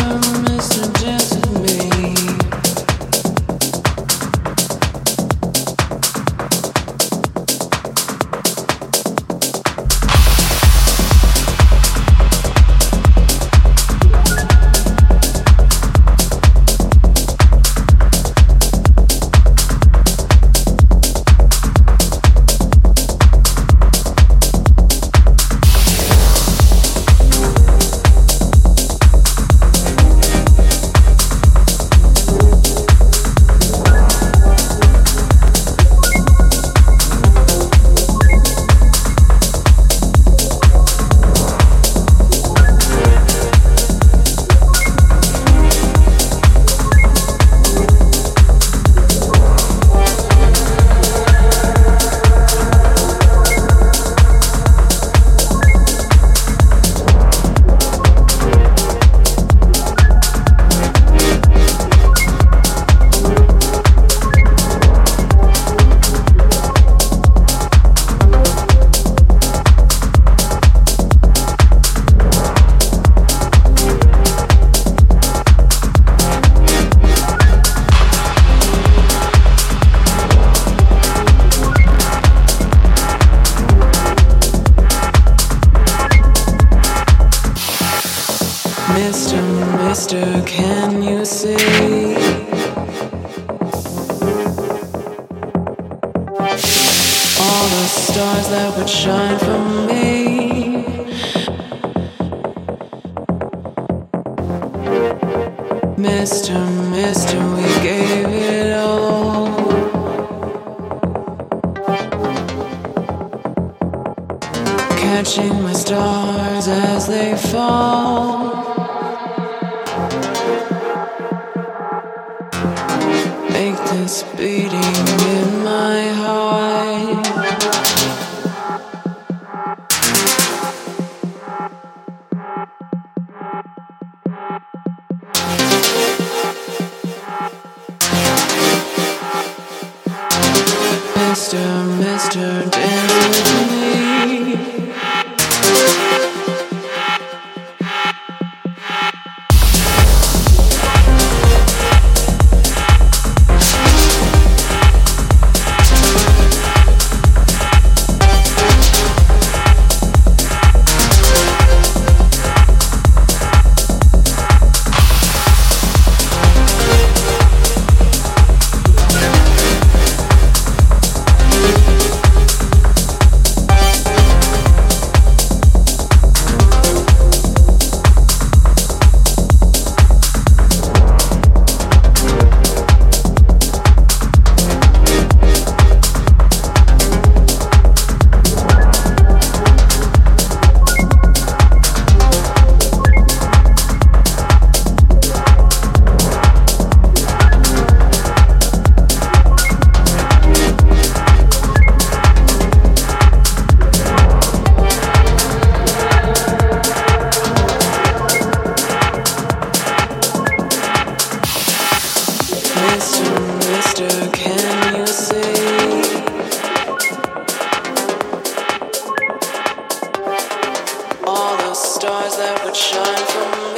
Summer's dancing me. Mister, Mister, can you see? All the stars that would shine for me. Mister, Mister, we gave it all. Catching my stars as they fall. This beating in my heart. With me. stars that would shine from